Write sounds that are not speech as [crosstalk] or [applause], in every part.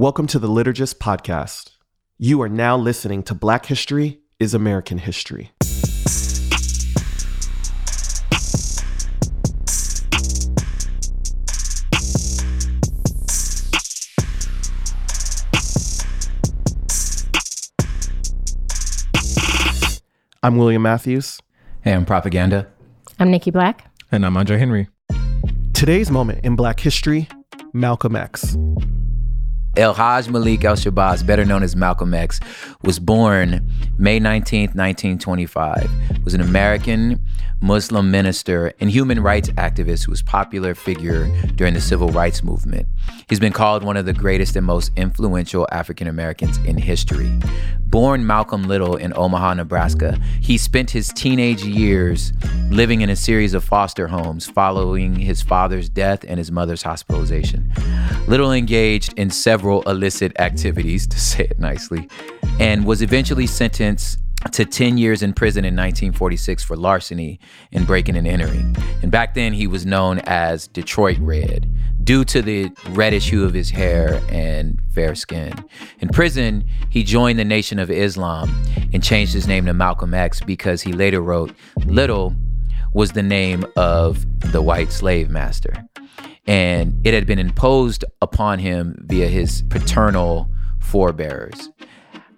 Welcome to the Liturgist Podcast. You are now listening to Black History is American History. I'm William Matthews. Hey, I'm Propaganda. I'm Nikki Black. And I'm Andre Henry. Today's moment in Black history Malcolm X. El Haj Malik El Shabazz, better known as Malcolm X, was born May 19, 1925. Was an American Muslim minister and human rights activist who was a popular figure during the civil rights movement. He's been called one of the greatest and most influential African Americans in history. Born Malcolm Little in Omaha, Nebraska, he spent his teenage years living in a series of foster homes following his father's death and his mother's hospitalization. Little engaged in several illicit activities, to say it nicely, and was eventually sentenced to 10 years in prison in 1946 for larceny and breaking and entering. And back then, he was known as Detroit Red due to the reddish hue of his hair and fair skin. In prison, he joined the Nation of Islam and changed his name to Malcolm X because he later wrote, Little was the name of the white slave master. And it had been imposed upon him via his paternal forebears.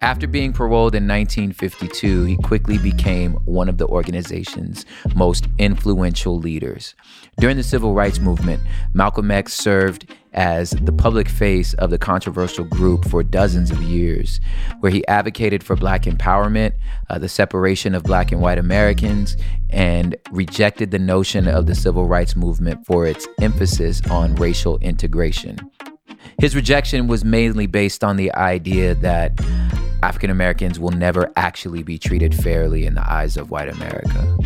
After being paroled in 1952, he quickly became one of the organization's most influential leaders. During the civil rights movement, Malcolm X served as the public face of the controversial group for dozens of years, where he advocated for black empowerment, uh, the separation of black and white Americans, and rejected the notion of the civil rights movement for its emphasis on racial integration. His rejection was mainly based on the idea that African Americans will never actually be treated fairly in the eyes of white America.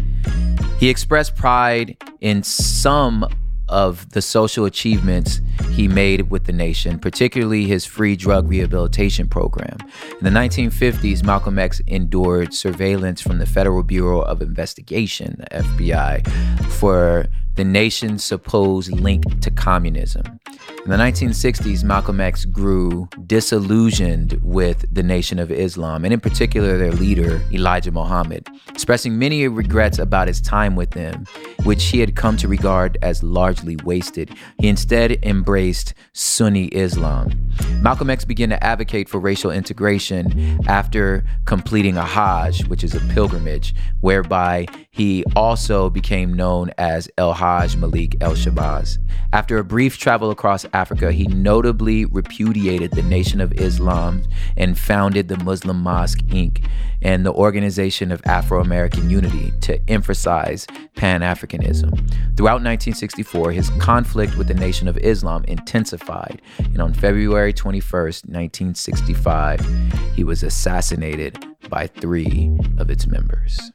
He expressed pride in some of the social achievements he made with the nation, particularly his free drug rehabilitation program. In the 1950s, Malcolm X endured surveillance from the Federal Bureau of Investigation, the FBI, for the nation's supposed link to communism. In the 1960s, Malcolm X grew disillusioned with the Nation of Islam, and in particular their leader, Elijah Muhammad, expressing many regrets about his time with them, which he had come to regard as largely wasted. He instead embraced Sunni Islam. Malcolm X began to advocate for racial integration after completing a Hajj, which is a pilgrimage, whereby he also became known as El Haj Malik El Shabazz. After a brief travel across Africa, he notably repudiated the Nation of Islam and founded the Muslim Mosque Inc. and the Organization of Afro American Unity to emphasize Pan Africanism. Throughout 1964, his conflict with the Nation of Islam intensified, and on February 21st, 1965, he was assassinated by three of its members.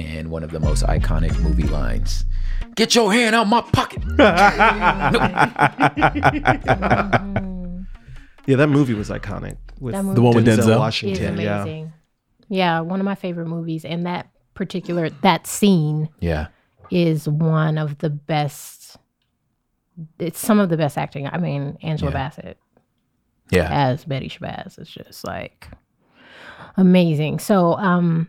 And one of the most iconic movie lines. Get your hand out my pocket. [laughs] [laughs] yeah, that movie was iconic. With movie The one with Denzel? is Washington. Yeah. amazing. Yeah. one of my favorite movies, and that particular that scene Yeah. is one of the best. It's some of the best acting. I mean, Angela Yeah. Bassett Yeah. as Betty Shabazz is just like amazing. So, um,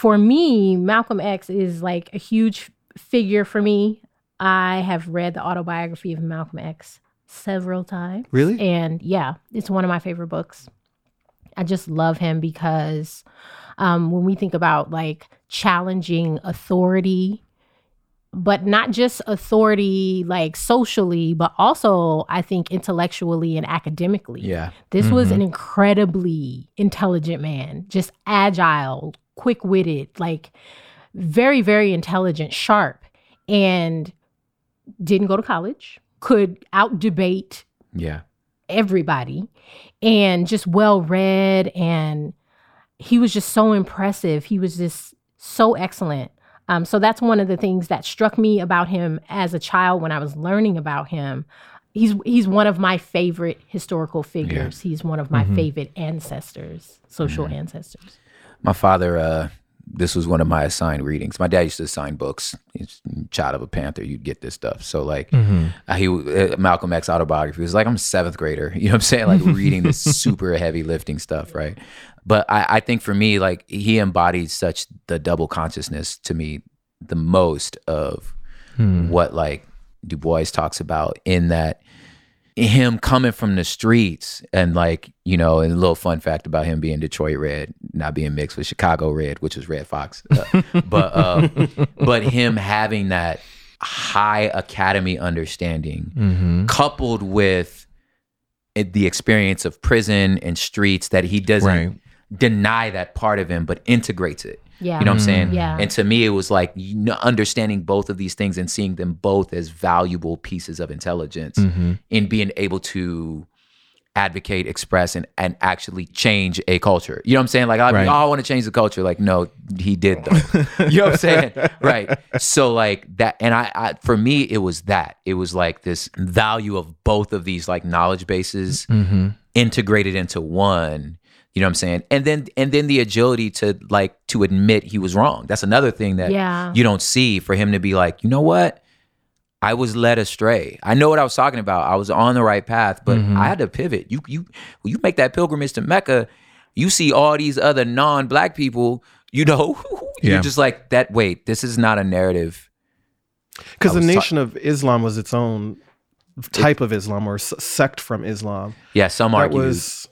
for me, Malcolm X is like a huge figure for me. I have read the autobiography of Malcolm X several times. Really? And yeah, it's one of my favorite books. I just love him because um, when we think about like challenging authority, but not just authority like socially, but also I think intellectually and academically. Yeah. This was Mhm. an incredibly intelligent man, just agile, quick witted, like very, very intelligent, sharp, and didn't go to college, could out debate Yeah. everybody, and just well read. And he was just so impressive. He was just so excellent. Um, so that's one of the things that struck me about him as a child when I was learning about him. He's he's one of my favorite historical figures. He's one of my favorite ancestors, social ancestors. My father uh, this was one of my assigned readings. My dad used to assign books. He's child of a Panther. You'd get this stuff. So like, uh, he uh, Malcolm X autobiography was like I'm a seventh grader. [laughs] You know what I'm saying? Like [laughs] reading this super heavy lifting stuff, right? But I, I think for me, like he embodied such the double consciousness to me the most of what like Du Bois talks about in that him coming from the streets and like you know and a little fun fact about him being detroit red not being mixed with chicago red which was Redd Foxx Uh, [laughs] but uh, but him having that high academy understanding coupled with it, the experience of prison and streets that he doesn't Right. deny that part of him but integrates it Yeah. you know what i'm saying? Yeah. and to me it was like you know, understanding both of these things and seeing them both as valuable pieces of intelligence mm-hmm. in being able to advocate express and, and actually change a culture. You know what i'm saying? Like I, Right. oh, I want to change the culture. Like no he did though. [laughs] You know what i'm saying? Right. So like that and I, I for me it was that. It was like this value of both of these like knowledge bases mm-hmm. integrated into one you know what i'm saying? And then and then the agility to like to admit he was wrong. That's another thing that Yeah. you don't see for him to be like you know what? I was led astray. I know what i was talking about. I was on the right path but mm-hmm. i had to pivot. You you when you make that pilgrimage to mecca you see all these other non-black people you know? [laughs] You're Yeah. just like that wait this is not a narrative. Because the was ta- Nation of Islam was its own type of Islam or s- sect from Islam. yeah some That argue was,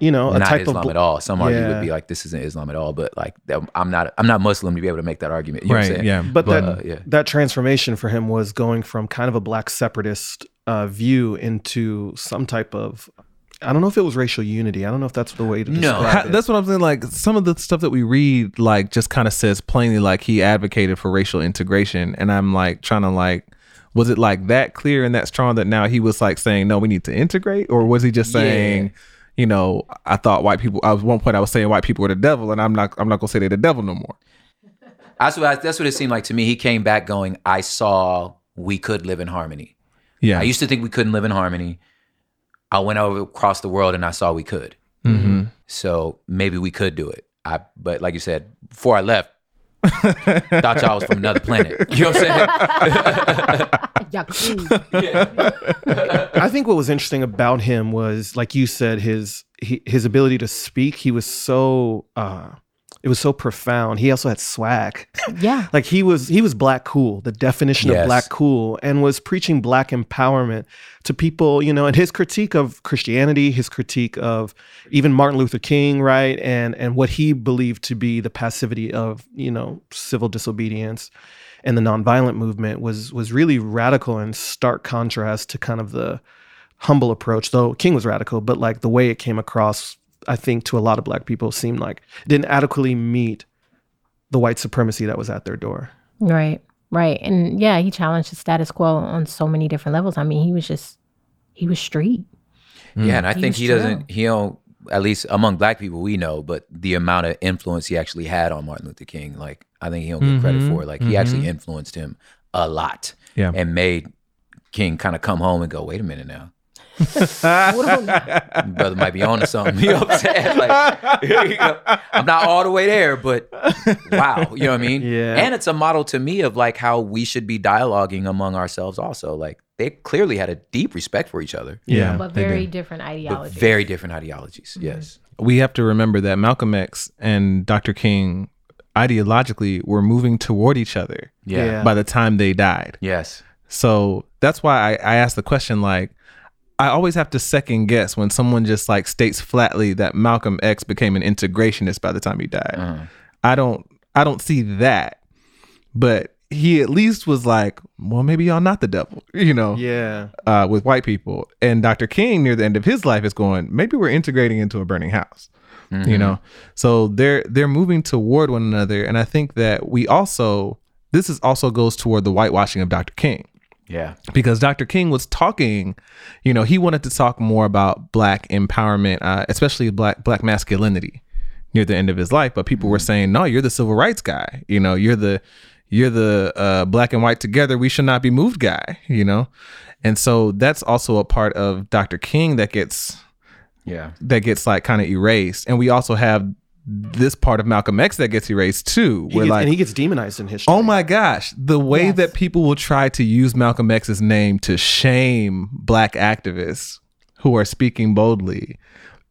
you know, a not type Islam of bl- at all. Some argue Yeah. would be like this isn't Islam at all, but like I'm not I'm not Muslim to be able to make that argument. You know what I'm Right. saying? Yeah. But, But, that uh, yeah. that transformation for him was going from kind of a black separatist uh, view into some type of I don't know if it was racial unity. I don't know if that's the way to No. describe Ha- it. That's what I'm saying. Like some of the stuff that we read, like just kind of says plainly, like he advocated for racial integration, and I'm like trying to like, was it like that clear and that strong that now he was like saying, no, we need to integrate, or was he just Yeah. You know, I thought white people. I was one point I was saying white people were the devil, and I'm not. I'm not gonna say they're the devil no more. [laughs] That's what I, that's what it seemed like to me. He came back going, I saw we could live in harmony. Yeah. I used to think we couldn't live in harmony. I went over across the world and I saw we could. mm-hmm. So maybe we could do it. I but like you said, before I left, [laughs] thought y'all was from another planet. You know what I'm saying? [laughs] [laughs] Yeah, cool. I think what was interesting about him was, like you said, his he, his ability to speak. He was so uh, it was so profound. He also had swag. yeah. [laughs] like he was he was black cool, the definition Yes. of black cool, and was preaching black empowerment to people. You know, and his critique of Christianity, his critique of even Martin Luther King, right, and and what he believed to be the passivity of you know civil disobedience and the nonviolent movement was was really radical in stark contrast to kind of the humble approach. Though King was radical, but like the way it came across, I think to a lot of black people seemed like didn't adequately meet the white supremacy that was at their door. Right. Right. And yeah, he challenged the status quo on so many different levels. I mean, he was just he was street. Yeah, and I He think he chill. doesn't. He don't. At least among black people, we know, but the amount of influence he actually had on Martin Luther King, like I think he don't get credit mm-hmm. for. it. Like he mm-hmm. actually influenced him a lot, Yeah. and made King kind of come home and go, "Wait a minute now, Hold on now. [laughs] brother might be on to something." You know what I'm saying? Like, [laughs] you know, I'm not all the way there, but wow, you know what I mean? Yeah. And it's a model to me of like how we should be dialoguing among ourselves. Also, like they clearly had a deep respect for each other, Yeah. but very did. different but ideologies. very different ideologies. Mm-hmm. Yes. we have to remember that Malcolm X and Dr. King ideologically were moving toward each other Yeah. Yeah. by the time they died. Yes. So that's why I, I asked the question like, I always have to second guess when someone just like states flatly that Malcolm X became an integrationist by the time he died. Uh-huh. I don't I don't see that. But he at least was like, well, maybe y'all not the devil, [laughs] you know, yeah. uh, with white people. And Dr. King near the end of his life is going, maybe we're integrating into a burning house. You know? So they're they're moving toward one another. And I think that we also this is also goes toward the whitewashing of Dr. King Yeah. because Dr. King was talking, you know, he wanted to talk more about black empowerment, uh, especially black black masculinity near the end of his life. But people were saying, no, you're the civil rights guy. You know, you're the you're the uh, black and white together. We should not be moved guy. You know, and so that's also a part of Dr. King that gets Yeah. that gets like kind of erased. And we also have this part of Malcolm X that gets erased too. He Where gets- like and he gets demonized in history. Oh my gosh, the way Yes. that people will try to use Malcolm X's name to shame black activists who are speaking boldly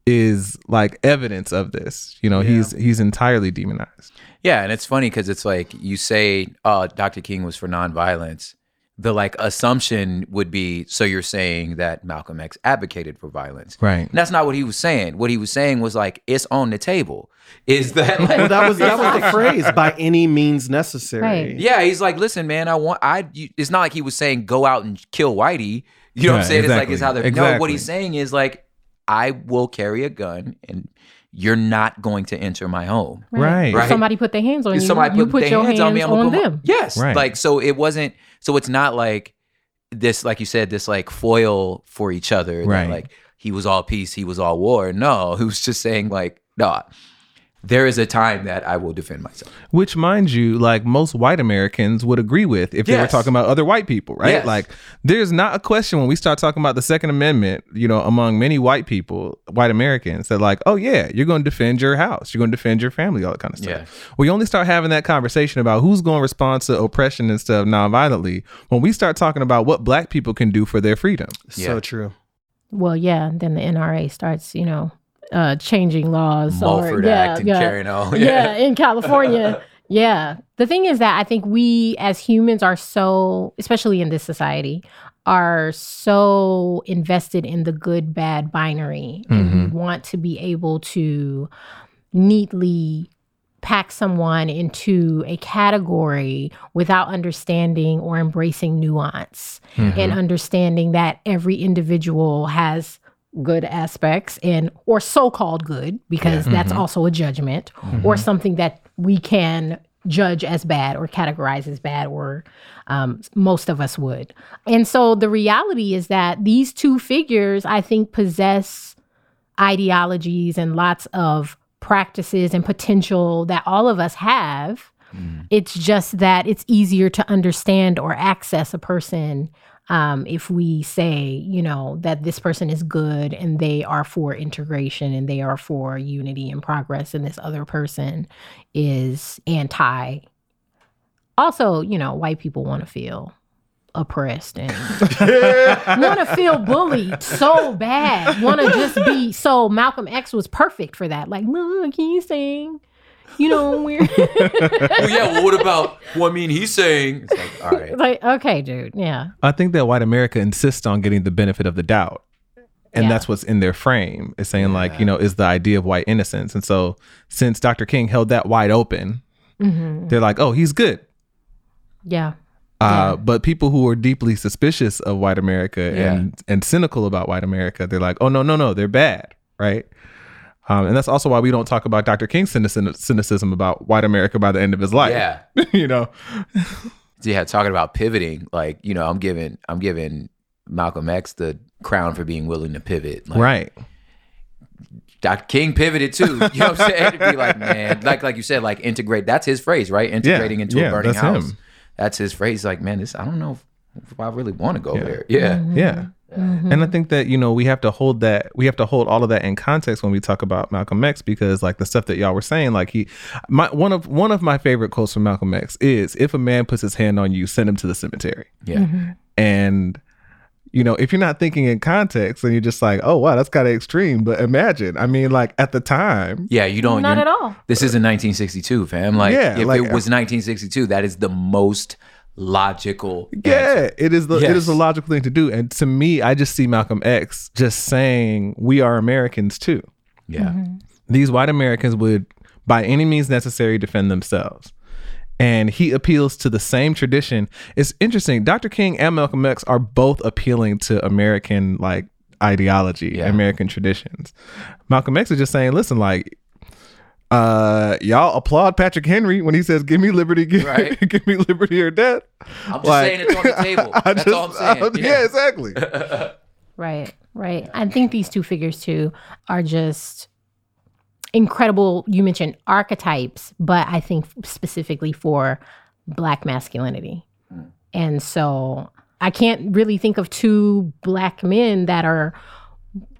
is like evidence of this. You know, he's he's entirely demonized. Yeah, and it's funny because it's like you say, uh, "Oh, Dr. King was for nonviolence." The like assumption would be, so you're saying that Malcolm X advocated for violence, Right. And that's not what he was saying. What he was saying was like, "It's on the table." Is that like, Well, that was that was the phrase by any means necessary. Right. Yeah, he's like, listen, man, I want I. You, it's not like he was saying go out and kill Whitey. You know what Yeah, I'm saying? It's like it's how they're. No, what he's saying is like, I will carry a gun, and you're not going to enter my home. Right. Right. Somebody put their hands on you. Somebody you put, put their your hands, on me. I'm on put my- them. yes, Right. like so. It wasn't. So it's not like this, like you said, this like foil for each other. that, Right. like he was all peace, he was all war. No, he was just saying like, no, there is a time that I will defend myself. Which, mind you, like most white Americans would agree with if they were talking about other white people, right? Yes. Like, there's not a question when we start talking about the Second Amendment, you know, among many white people, white Americans, that like, oh yeah, you're going to defend your house, you're going to defend your family, all that kind of stuff. Yeah. We only start having that conversation about who's going to respond to oppression and stuff nonviolently when we start talking about what black people can do for their freedom. So true. Well, yeah. Then the NRA starts, you know, uh, changing laws. or- Mulford yeah, Act and yeah. carrying [laughs] yeah, in California. [laughs] yeah. The thing is that I think we as humans are so, especially in this society, are so invested in the good bad binary. And we want to be able to neatly pack someone into a category without understanding or embracing nuance and understanding that every individual has good aspects and or so-called good because that's mm-hmm. also a judgment mm-hmm. or something that we can judge as bad or categorize as bad or um, most of us would. And so the reality is that these two figures i think possess ideologies and lots of practices and potential that all of us have. Mm. It's just that it's easier to understand or access a person um, if we say, you know, that this person is good and they are for integration and they are for unity and progress, and this other person is anti. Also, you know, white people want to feel oppressed and [laughs] want to feel bullied so bad. Want to just be so. Malcolm X was perfect for that. Like, look, he's saying, you know, we're [laughs] well, yeah. Well, what about? [laughs] Well, I mean, he's saying. It's like, all right. like, okay, dude, yeah, I think that white America insists on getting the benefit of the doubt. And Yeah. that's what's in their frame is saying, like, you know, is the idea of white innocence. And so, since Dr. King held that wide open, they're like, oh, he's good. yeah, Uh, But people who are deeply suspicious of white America Yeah. and, and cynical about white America, they're like, oh, no, no, no, they're bad. Right. Um, and that's also why we don't talk about Dr. King's cynicism about white America by the end of his life. Yeah. [laughs] you know, [laughs] yeah, talking about pivoting, like you know, I'm giving I'm giving Malcolm X the crown for being willing to pivot. Like, right. Dr. King pivoted too. You know what I'm saying? To be like, man, like like you said, like integrate. That's his phrase, right? Integrating into yeah, a burning that's house. him. That's his phrase. Like, man, this I don't know if, if I really want to go there. Yeah. Yeah. Mm-hmm. And I think that, you know, we have to hold that, we have to hold all of that in context when we talk about Malcolm X because like the stuff that y'all were saying, like he, my, one of, one of my favorite quotes from Malcolm X is if a man puts his hand on you, send him to the cemetery. Yeah. Mm-hmm. And, you know, if you're not thinking in context and you're just like, oh, wow, that's kind of extreme. But imagine, I mean, like at the time, Yeah, you don't. not at all. This isn't 1962, fam. Like, Yeah, if like- it was 1962, that is the most logical. Yeah, answer. it is the it is the logical thing to do. And to me, I just see Malcolm X just saying we are Americans too. Yeah. Mm-hmm. These white Americans would by any means necessary defend themselves. And he appeals to the same tradition. It's interesting. Dr. King and Malcolm X are both appealing to American like ideology, Yeah. American traditions. Malcolm X is just saying, listen, like uh y'all applaud Patrick Henry when he says give me liberty [laughs] give, Right. give me liberty or death I'm just Like, saying it's on the [laughs] table. I That's just- all I'm saying. I- yeah. exactly. [laughs] Right, right. I think these two figures too are just incredible. You mentioned archetypes, but I think specifically for black masculinity. And so I can't really think of two black men that are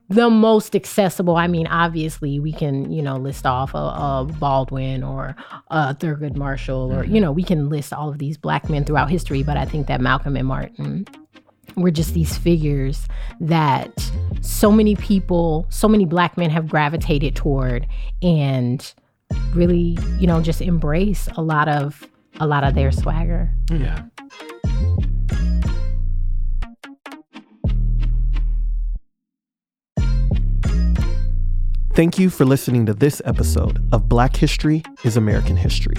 the most accessible. I mean, obviously, we can, you know, list off a, a Baldwin or a Thurgood Marshall, or, mm-hmm. you know, we can list all of these black men throughout history, but I think that Malcolm and Martin were just these figures that so many people, so many black men have gravitated toward and really, you know, just embrace a lot of a lot of their swagger. Yeah. Thank you for listening to this episode of Black History is American History.